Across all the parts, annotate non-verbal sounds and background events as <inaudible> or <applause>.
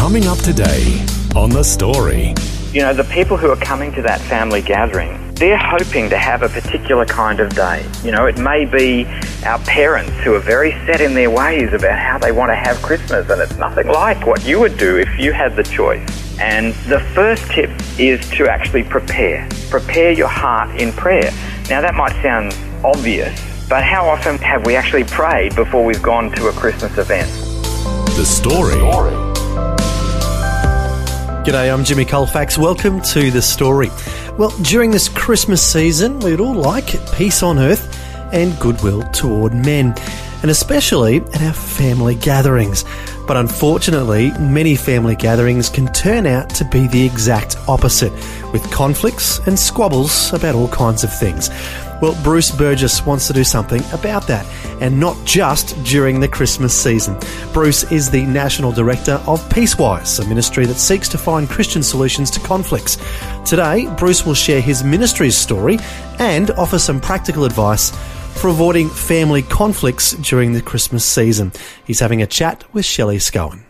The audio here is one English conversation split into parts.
Coming up today on The Story. You know, the people who are coming to that family gathering, they're hoping to have a particular kind of day. You know, it may be our parents who are very set in their ways about how they want to have Christmas, and it's nothing like what you would do if you had the choice. And the first tip is to actually prepare. Prepare your heart in prayer. Now, that might sound obvious, but how often have we actually prayed before we've gone to a Christmas event? The Story. G'day, I'm Jimmy Colefax. Welcome to The Story. Well, during this Christmas season, we'd all like peace on earth and goodwill toward men, and especially at our family gatherings. But unfortunately, many family gatherings can turn out to be the exact opposite, with conflicts and squabbles about all kinds of things. Well, Bruce Burgess wants to do something about that, and not just during the Christmas season. Bruce is the National Director of Peacewise, a ministry that seeks to find Christian solutions to conflicts. Today, Bruce will share his ministry's story and offer some practical advice for avoiding family conflicts during the Christmas season. He's having a chat with Shelley Scowen.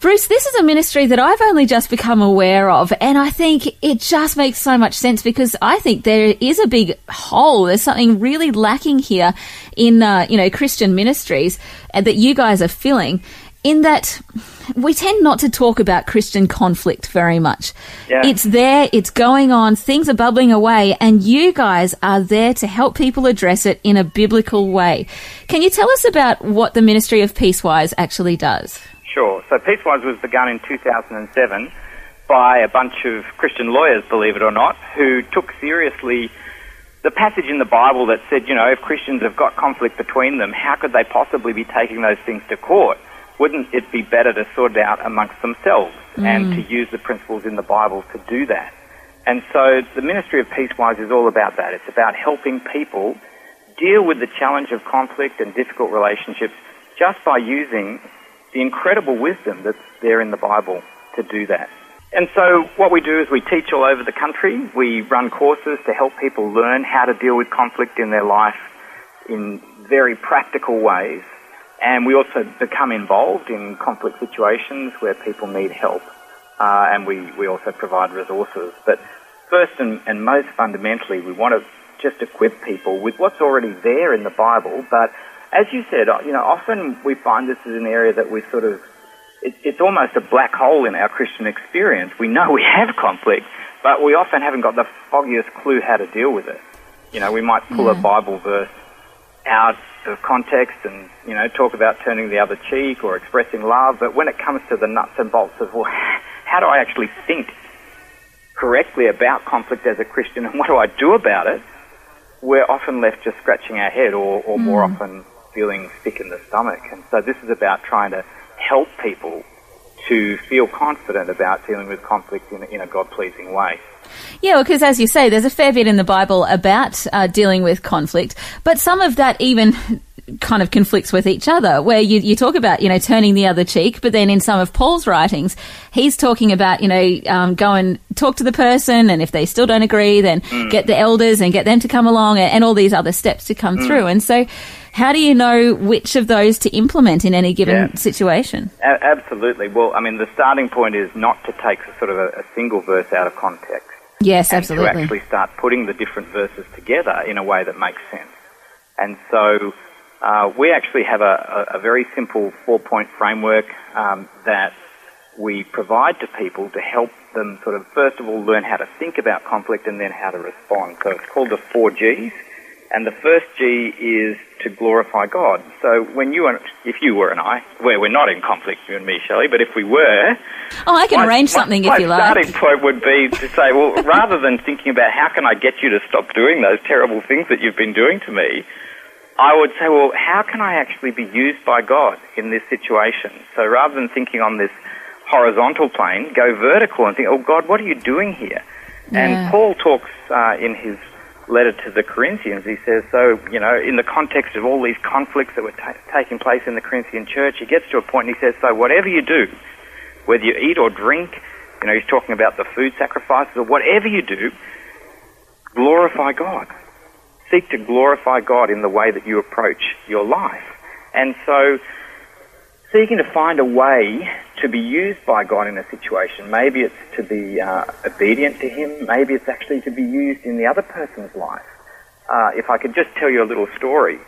Bruce, this is a ministry that I've only just become aware of, and I think it just makes so much sense because I think there is a big hole. There's something really lacking here in, uh, you know, Christian ministries uh, that you guys are filling. In that we tend not to talk about Christian conflict very much. Yeah. It's there, it's going on, things are bubbling away, and you guys are there to help people address it in a biblical way. Can you tell us about what the Ministry of Peacewise actually does? Sure. So Peacewise was begun in 2007 by a bunch of Christian lawyers, believe it or not, who took seriously the passage in the Bible that said, you know, if Christians have got conflict between them, how could they possibly be taking those things to court? Wouldn't it be better to sort it out amongst themselves and mm. to use the principles in the Bible to do that? And so the Ministry of Peacewise is all about that. It's about helping people deal with the challenge of conflict and difficult relationships just by using the incredible wisdom that's there in the Bible to do that. And so what we do is we teach all over the country. We run courses to help people learn how to deal with conflict in their life in very practical ways. And we also become involved in conflict situations where people need help. Uh, and we, we also provide resources. But first and, and most fundamentally, we want to just equip people with what's already there in the Bible. But as you said, uh, you know, often we find this is an area that we sort of, it, it's almost a black hole in our Christian experience. We know we have conflict, but we often haven't got the foggiest clue how to deal with it. You know, we might pull a Bible verse out of context and, you know, talk about turning the other cheek or expressing love, but when it comes to the nuts and bolts of, well, <laughs> how do I actually think correctly about conflict as a Christian and <laughs> what do I do about it, we're often left just scratching our head or, or more often feeling sick in the stomach. And so this is about trying to help people to feel confident about dealing with conflict in, a- in a God-pleasing way. Yeah, because as you say, there's a fair bit in the Bible about uh, dealing with conflict, but some of that even kind of conflicts with each other, where you, you talk about, you know, turning the other cheek, but then in some of Paul's writings, he's talking about, you know, um, go and talk to the person, and if they still don't agree, then get the elders and get them to come along, and, and all these other steps to come through. And so, how do you know which of those to implement in any given Yeah. situation? A- absolutely. Well, I mean, the starting point is not to take sort of a, a single verse out of context. Yes, absolutely. to actually start putting the different verses together in a way that makes sense. And so uh, we actually have a, a, very simple four-point framework um, that we provide to people to help them sort of first of all learn how to think about conflict and then how to respond. So it's called the four Gs. And the first G is to glorify God. So when you and if you were and I, where we're not in conflict, you and me, Shelley, but if we were, Oh, I can my- arrange something my if you like. My starting point would be to say, well, <laughs> rather than thinking about how can I get you to stop doing those terrible things that you've been doing to me, I would say, well, how can I actually be used by God in this situation? So rather than thinking on this horizontal plane, go vertical and think, oh, God, what are you doing here? Yeah. And Paul talks uh, in his letter to the Corinthians, he says, so, you know, in the context of all these conflicts that were ta- taking place in the Corinthian church, he gets to a point and he says, so whatever you do, whether you eat or drink, you know, he's talking about the food sacrifices or whatever you do, glorify God. Seek to glorify God in the way that you approach your life. And so, seeking to find a way to be used by God in a situation. Maybe it's to be uh, obedient to Him. Maybe it's actually to be used in the other person's life. Uh, if I could just tell you a little story,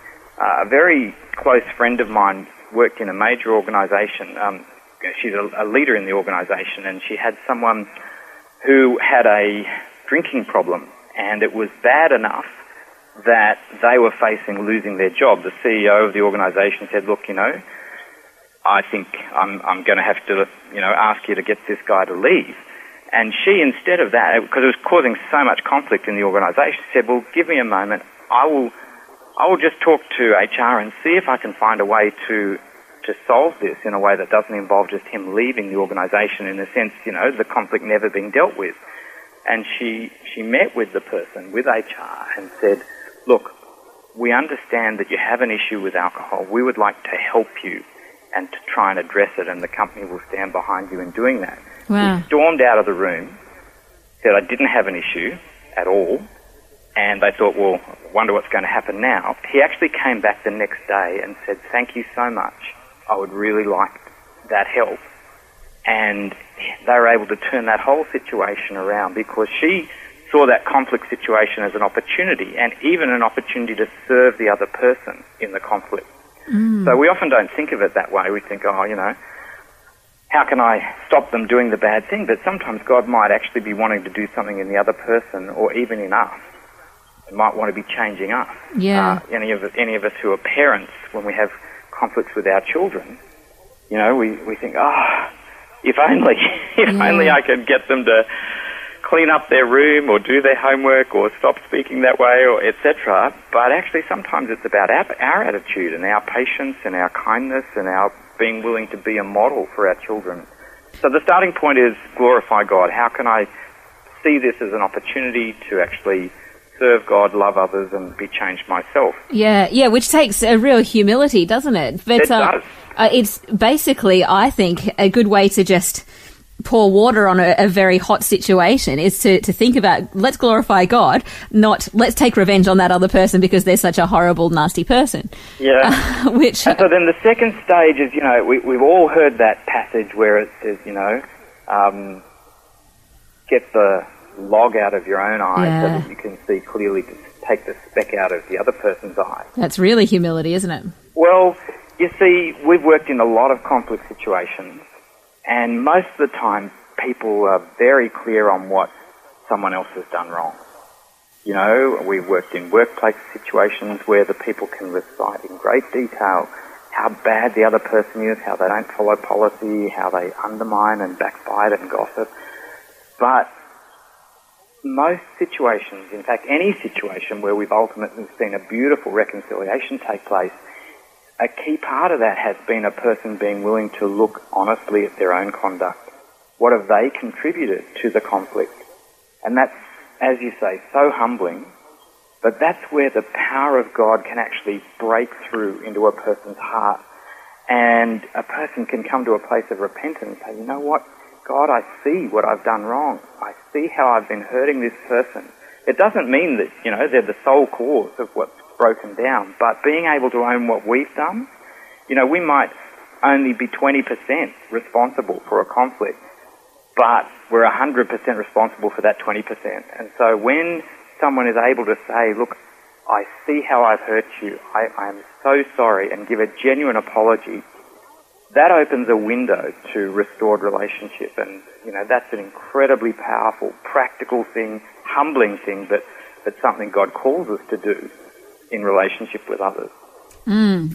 uh, a very close friend of mine worked in a major organisation. Um, she's a, a leader in the organisation, and she had someone who had a drinking problem, and it was bad enough that they were facing losing their job. The CEO of the organisation said, "Look, you know." I think I'm, I'm going to have to, you know, ask you to get this guy to leave. And she, instead of that, uh, because it was causing so much conflict in the organisation, said, well, give me a moment. I will, I will just talk to HR and see if I can find a way to, to solve this in a way that doesn't involve just him leaving the organisation in a sense, you know, the conflict never being dealt with. And she, she met with the person, with HR, and said, look, we understand that you have an issue with alcohol. We would like to help you and to try and address it, and the company will stand behind you in doing that. Wow. He stormed out of the room, said I didn't have an issue at all, and they thought, well, wonder what's going to happen now. He actually came back the next day and said, thank you so much. I would really like that help. And they were able to turn that whole situation around because she saw that conflict situation as an opportunity and even an opportunity to serve the other person in the conflict. So we often don't think of it that way. We think, oh, you know, how can I stop them doing the bad thing? But sometimes God might actually be wanting to do something in the other person or even in us. He might want to be changing us. Yeah. Uh, any of us, any of us who are parents, when we have conflicts with our children, you know, we, we think, oh, if only, <laughs> if Yeah. only I could get them to clean up their room or do their homework or stop speaking that way or etc. But actually, sometimes it's about our, our attitude and our patience and our kindness and our being willing to be a model for our children. So the starting point is glorify God. How can I see this as an opportunity to actually serve God, love others, and be changed myself? Yeah, yeah, which takes a real humility, doesn't it? But It uh, does. Uh, it's basically, I think, a good way to just pour water on a, a very hot situation is to, to think about let's glorify God, not let's take revenge on that other person because they're such a horrible, nasty person. Yeah. <laughs> which And so then the second stage is, you know, we, we've all heard that passage where it says, you know, um, get the log out of your own eye Yeah. so that you can see clearly to take the speck out of the other person's eye. that's really humility, isn't it? Well, you see, we've worked in a lot of conflict situations, and most of the time people are very clear on what someone else has done wrong. You know, we've worked in workplace situations where the people can recite in great detail how bad the other person is, how they don't follow policy, how they undermine and backbite and gossip. But most situations, in fact any situation where we've ultimately seen a beautiful reconciliation take place, a key part of that has been a person being willing to look honestly at their own conduct. What have they contributed to the conflict? And that's, as you say, so humbling. But that's where the power of God can actually break through into a person's heart. And a person can come to a place of repentance and say, you know what? God, I see what I've done wrong. I see how I've been hurting this person. It doesn't mean that, you know, they're the sole cause of what's broken down, but being able to own what we've done, you know, we might only be 20% responsible for a conflict, but we're 100% responsible for that 20%. And so when someone is able to say, look, I see how I've hurt you, I, I am so sorry, and give a genuine apology, that opens a window to restored relationship. And, you know, that's an incredibly powerful, practical thing, humbling thing, but, but something God calls us to do in relationship with others.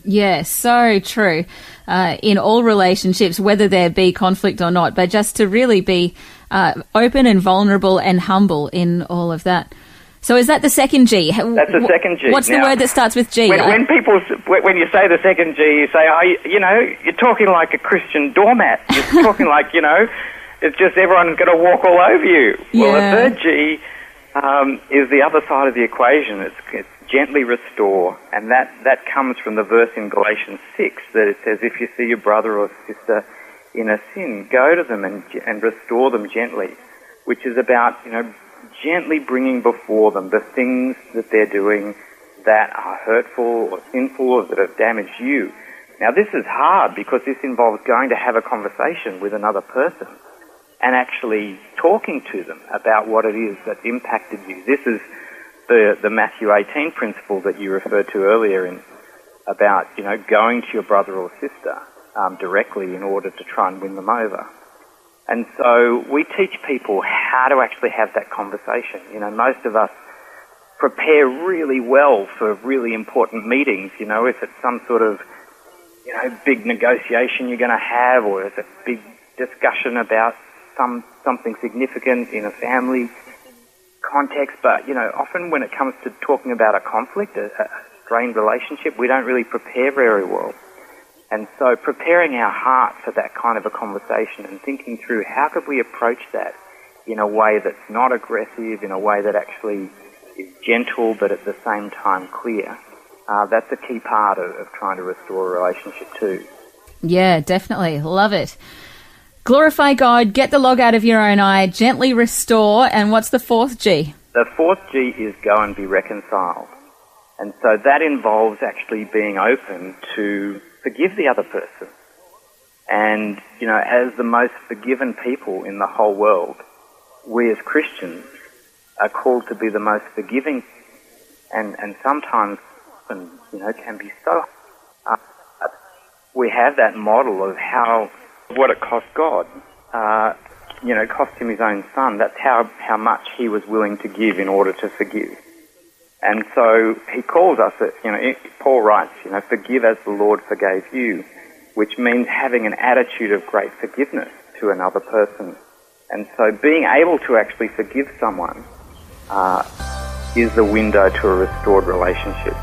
Yeah, so true. Uh, in all relationships, whether there be conflict or not, but just to really be uh, open and vulnerable and humble in all of that. So is that the second G? That's the second G. What's the word that starts with G? When, when people, when you say the second G, you say, oh, you, know, you're talking like a Christian doormat. <laughs> You're talking like, you know, it's just everyone's going to walk all over you. Well, Yeah. the third G um, is the other side of the equation. It's, it's gently restore, and that, that comes from the verse in Galatians 6 that it says, if you see your brother or sister in a sin, go to them and, and restore them gently, which is about, you know, gently bringing before them the things that they're doing that are hurtful or sinful or that have damaged you. Now this is hard because this involves going to have a conversation with another person and actually talking to them about what it is that impacted you. This is the, the Matthew 18 principle that you referred to earlier in about, you know, going to your brother or sister um, directly in order to try and win them over. And so we teach people how to actually have that conversation. You know, most of us prepare really well for really important meetings. You know, if it's some sort of, you know, big negotiation you're going to have or if it's a big discussion about some, something significant in a family context. But, you know, often when it comes to talking about a conflict, a, a strained relationship, we don't really prepare very well. And so preparing our heart for that kind of a conversation and thinking through how could we approach that in a way that's not aggressive, in a way that actually is gentle but at the same time clear, uh, that's a key part of, of trying to restore a relationship too. Yeah, definitely. Love it. Glorify God, get the log out of your own eye, gently restore, and what's the fourth G? The fourth G is go and be reconciled. And so that involves actually being open to forgive the other person. And, you know, as the most forgiven people in the whole world, we as Christians are called to be the most forgiving and, and sometimes, you know, can be so. Uh, we have that model of how, what it cost God. Uh, you know, cost him his own son. That's how, how much he was willing to give in order to forgive. And so he calls us, you know, Paul writes, you know, forgive as the Lord forgave you, which means having an attitude of great forgiveness to another person. And so being able to actually forgive someone uh, is the window to a restored relationship.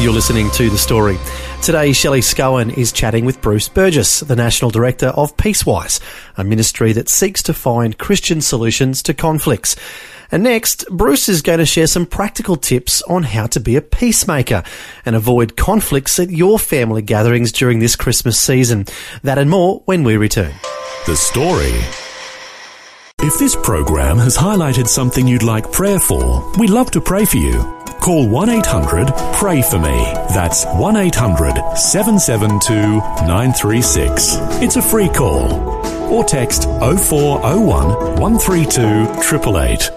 You're listening to The Story. Today, Shelley Scowen is chatting with Bruce Burgess, the National Director of Peacewise, a ministry that seeks to find Christian solutions to conflicts. And next, Bruce is going to share some practical tips on how to be a peacemaker and avoid conflicts at your family gatherings during this Christmas season. That and more when we return. The story. If this program has highlighted something you'd like prayer for, we'd love to pray for you. Call 1 800 Pray For Me. That's 1 800 772 936. It's a free call. Or text 0401 132 888.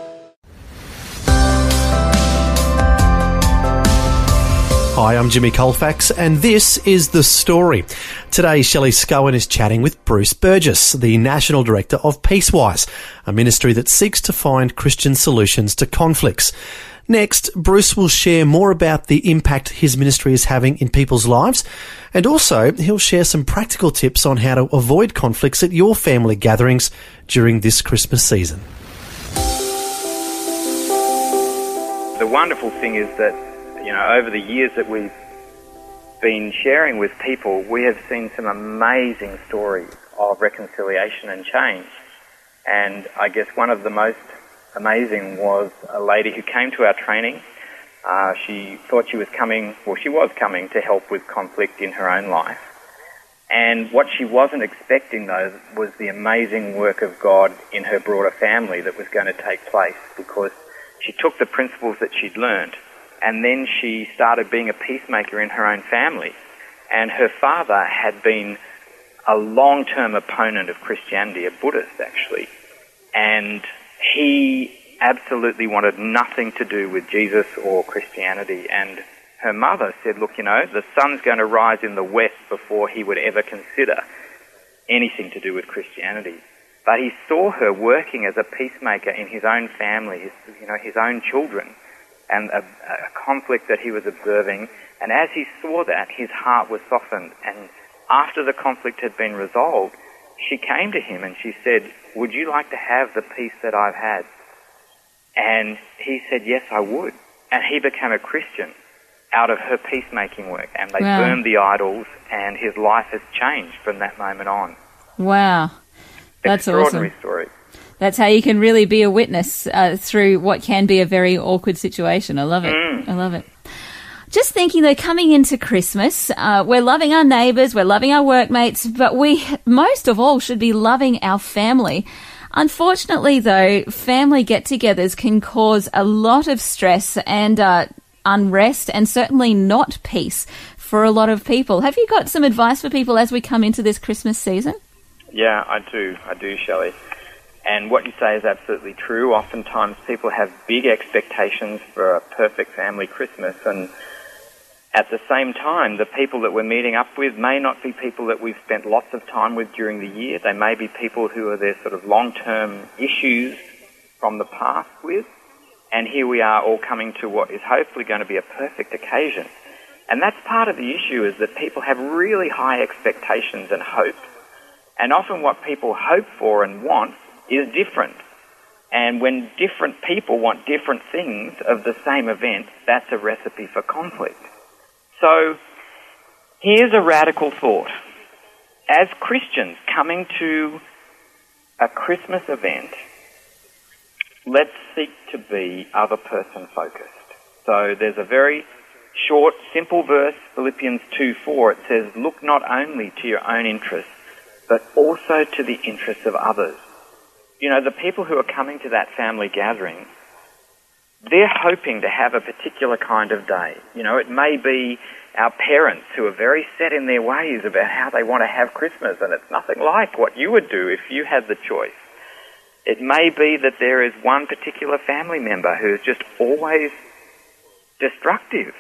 Hi, I'm Jimmy Colefax, and this is The Story. Today, Shelley Scowen is chatting with Bruce Burgess, the National Director of Peacewise, a ministry that seeks to find Christian solutions to conflicts. Next, Bruce will share more about the impact his ministry is having in people's lives, and also he'll share some practical tips on how to avoid conflicts at your family gatherings during this Christmas season. The wonderful thing is that, you know, over the years that we've been sharing with people, we have seen some amazing stories of reconciliation and change. And I guess one of the most amazing was a lady who came to our training. Uh, she thought she was coming, well, she was coming to help with conflict in her own life. And what she wasn't expecting, though, was the amazing work of God in her broader family that was going to take place because she took the principles that she'd learned and then she started being a peacemaker in her own family. And her father had been a long term opponent of Christianity, a Buddhist actually. And he absolutely wanted nothing to do with Jesus or Christianity. And her mother said, Look, you know, the sun's going to rise in the west before he would ever consider anything to do with Christianity. But he saw her working as a peacemaker in his own family, his, you know, his own children, and a, a conflict that he was observing. And as he saw that, his heart was softened. And after the conflict had been resolved, she came to him and she said, Would you like to have the peace that I've had? And he said, Yes, I would. And he became a Christian out of her peacemaking work. And they Wow. burned the idols, and his life has changed from that moment on. Wow. That's Extraordinary awesome. story. That's how you can really be a witness uh, through what can be a very awkward situation. I love it. Mm. I love it. Just thinking though, coming into Christmas, uh, we're loving our neighbours, we're loving our workmates, but we most of all should be loving our family. Unfortunately, though, family get-togethers can cause a lot of stress and uh, unrest, and certainly not peace for a lot of people. Have you got some advice for people as we come into this Christmas season? Yeah, I do. I do, Shelley. And what you say is absolutely true. Oftentimes people have big expectations for a perfect family Christmas and at the same time, the people that we're meeting up with may not be people that we've spent lots of time with during the year. They may be people who are their sort of long-term issues from the past with. And here we are all coming to what is hopefully going to be a perfect occasion. And that's part of the issue is that people have really high expectations and hopes. And often what people hope for and want is different. And when different people want different things of the same event, that's a recipe for conflict. So here's a radical thought. As Christians coming to a Christmas event, let's seek to be other person focused. So there's a very short, simple verse, Philippians 2 4. It says, Look not only to your own interests, but also to the interests of others. You know, the people who are coming to that family gathering, they're hoping to have a particular kind of day. You know, it may be our parents who are very set in their ways about how they want to have Christmas, and it's nothing like what you would do if you had the choice. It may be that there is one particular family member who is just always destructive,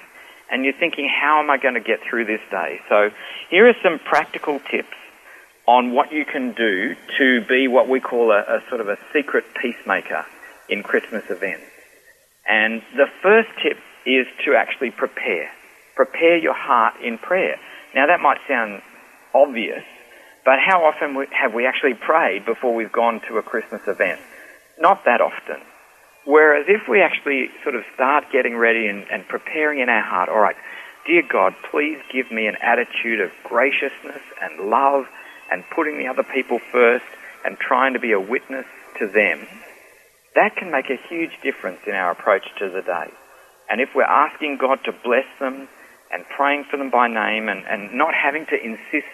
and you're thinking, how am I going to get through this day? So here are some practical tips on what you can do to be what we call a, a sort of a secret peacemaker in Christmas events. And the first tip is to actually prepare. Prepare your heart in prayer. Now that might sound obvious, but how often have we actually prayed before we've gone to a Christmas event? Not that often. Whereas if we actually sort of start getting ready and, and preparing in our heart, all right, dear God, please give me an attitude of graciousness and love and putting the other people first and trying to be a witness to them, that can make a huge difference in our approach to the day. And if we're asking God to bless them and praying for them by name and, and not having to insist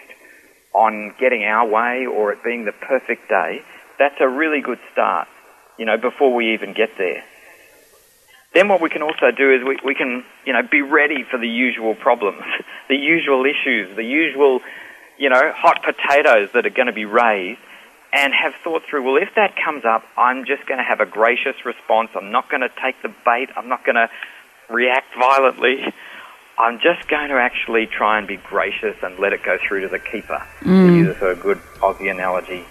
on getting our way or it being the perfect day, that's a really good start, you know, before we even get there. Then what we can also do is we, we can, you know, be ready for the usual problems, <laughs> the usual issues, the usual, you know, hot potatoes that are going to be raised and have thought through, well, if that comes up, I'm just going to have a gracious response. I'm not going to take the bait. I'm not going to react violently. I'm just going to actually try and be gracious and let it go through to the keeper. To use a sort of good Aussie analogy.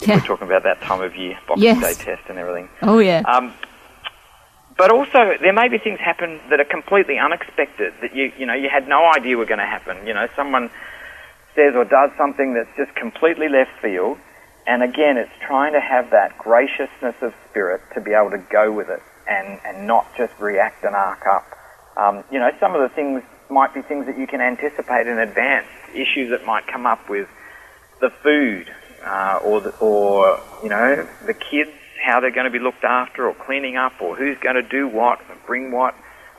Yeah. We're talking about that time of year, Boxing Yes. Day test and everything. Oh, yeah. Um, but also, there may be things happen that are completely unexpected that you you know you had no idea were going to happen. You know, someone says or does something that's just completely left field, and again, it's trying to have that graciousness of spirit to be able to go with it and and not just react and arc up. Um, you know, some of the things might be things that you can anticipate in advance, issues that might come up with the food uh, or the, or you know the kids how they're going to be looked after or cleaning up or who's going to do what bring what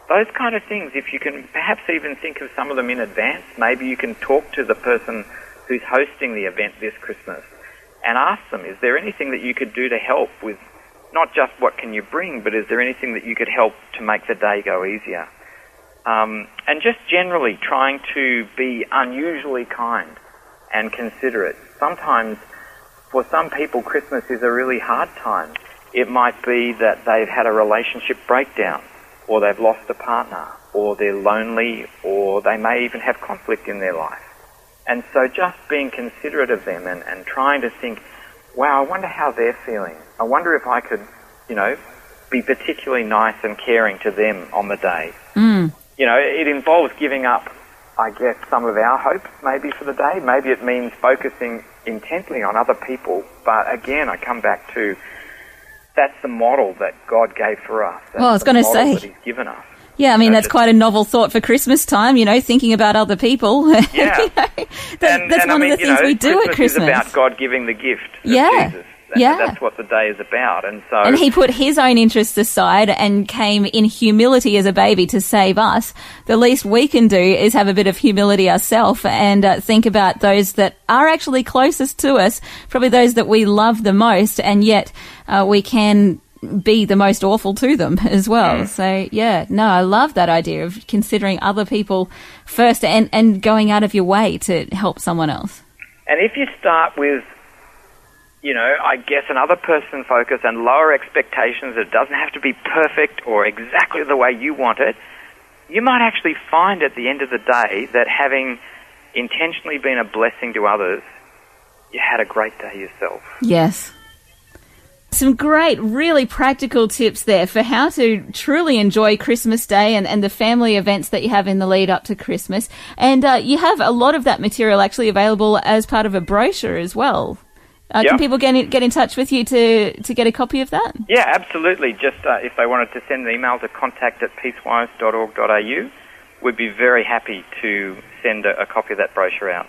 those kind of things if you can perhaps even think of some of them in advance maybe you can talk to the person who's hosting the event this Christmas and ask them is there anything that you could do to help with not just what can you bring but is there anything that you could help to make the day go easier um, and just generally trying to be unusually kind and considerate. Sometimes, for some people, Christmas is a really hard time. It might be that they've had a relationship breakdown, or they've lost a partner, or they're lonely, or they may even have conflict in their life. And so just being considerate of them and, and trying to think, wow, I wonder how they're feeling. I wonder if I could, you know, be particularly nice and caring to them on the day. Mm. You know, it involves giving up I guess, some of our hopes maybe for the day. Maybe it means focusing intently on other people. But again, I come back to that's the model that God gave for us. That's Well, I was gonna say- that He's given us. Yeah, I mean that's quite a novel thought for Christmas time. You know, thinking about other people. <laughs> Yeah. You know, that- and, that's and one I mean, of the things know, we do at Christmas Christmas. is about God giving the gift Yeah. Jesus. That- Yeah. That's what the day is about. And so And he put his own interests aside and came in humility as a baby to save us. The least we can do is have a bit of humility ourselves and uh, think about those that are actually closest to us, probably those that we love the most, and yet uh, we can be the most awful to them <laughs> as well. Mm. So yeah, no, I love that idea of considering other people first and, and going out of your way to help someone else. And if you start with, you know, I guess another person focus and lower expectations, it doesn't have to be perfect or exactly the way you want it, you might actually find at the end of the day that having intentionally been a blessing to others, you had a great day yourself. Yes. Some great, really practical tips there for how to truly enjoy Christmas Day and, and the family events that you have in the lead up to Christmas. And uh, you have a lot of that material actually available as part of a brochure as well. Uh, Yeah. Can people get in, get in touch with you to, to get a copy of that? Yeah, absolutely. Just uh, if they wanted to send an email to contact at peacewise.org.au, we'd be very happy to send a, a copy of that brochure out.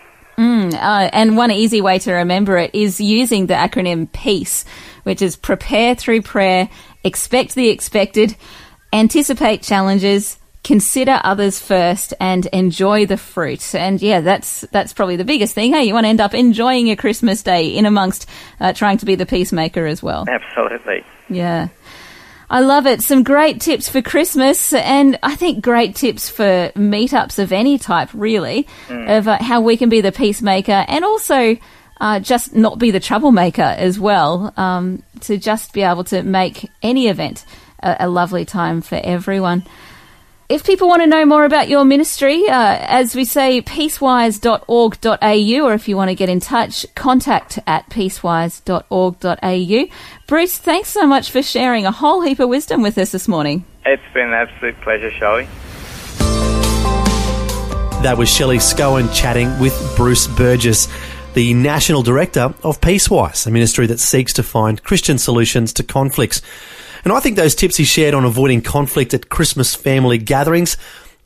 Uh, and one easy way to remember it is using the acronym PEACE, which is prepare through prayer, expect the expected, anticipate challenges, consider others first, and enjoy the fruit. And yeah, that's that's probably the biggest thing. Hey, you want to end up enjoying your Christmas day in amongst uh, trying to be the peacemaker as well. Absolutely. Yeah. I love it. Some great tips for Christmas, and I think great tips for meetups of any type, really, of uh, how we can be the peacemaker and also uh, just not be the troublemaker as well, um, to just be able to make any event a, a lovely time for everyone. If people want to know more about your ministry, uh, as we say, peacewise.org.au, or if you want to get in touch, contact at peacewise.org.au. Bruce, thanks so much for sharing a whole heap of wisdom with us this morning. It's been an absolute pleasure, Shelley. That was Shelley Scowen chatting with Bruce Burgess, the National Director of Peacewise, a ministry that seeks to find Christian solutions to conflicts. And I think those tips he shared on avoiding conflict at Christmas family gatherings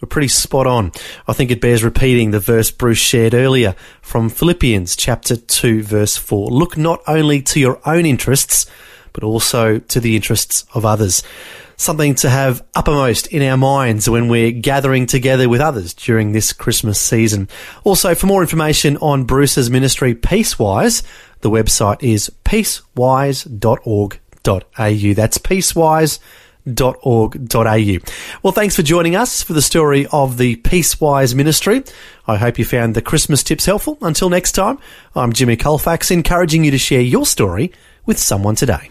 were pretty spot on. I think it bears repeating the verse Bruce shared earlier from Philippians chapter 2 verse 4. Look not only to your own interests, but also to the interests of others. Something to have uppermost in our minds when we're gathering together with others during this Christmas season. Also, for more information on Bruce's ministry, Peacewise, the website is peacewise.org.au. That's peacewise.org.au. Well, thanks for joining us for the story of the Peacewise ministry. I hope you found the Christmas tips helpful. Until next time, I'm Jimmy Colefax, encouraging you to share your story with someone today.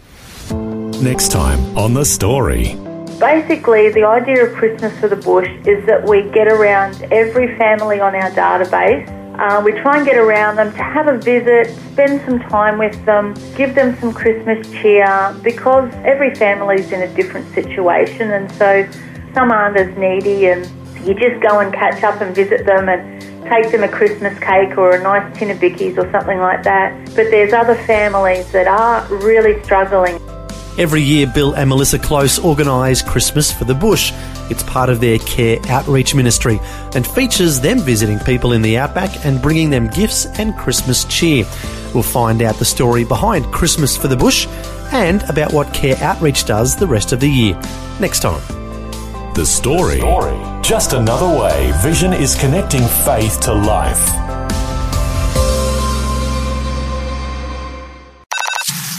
Next time on The Story. Basically, the idea of Christmas for the Bush is that we get around every family on our database. Uh, we try and get around them to have a visit, spend some time with them, give them some Christmas cheer because every family is in a different situation and so some aren't as needy and you just go and catch up and visit them and take them a Christmas cake or a nice tin of bickies or something like that. But there's other families that are really struggling. Every year, Bill and Melissa Close organise Christmas for the Bush. It's part of their care outreach ministry and features them visiting people in the outback and bringing them gifts and Christmas cheer. We'll find out the story behind Christmas for the Bush and about what care outreach does the rest of the year. Next time. The Story. story Just another way Vision is connecting faith to life.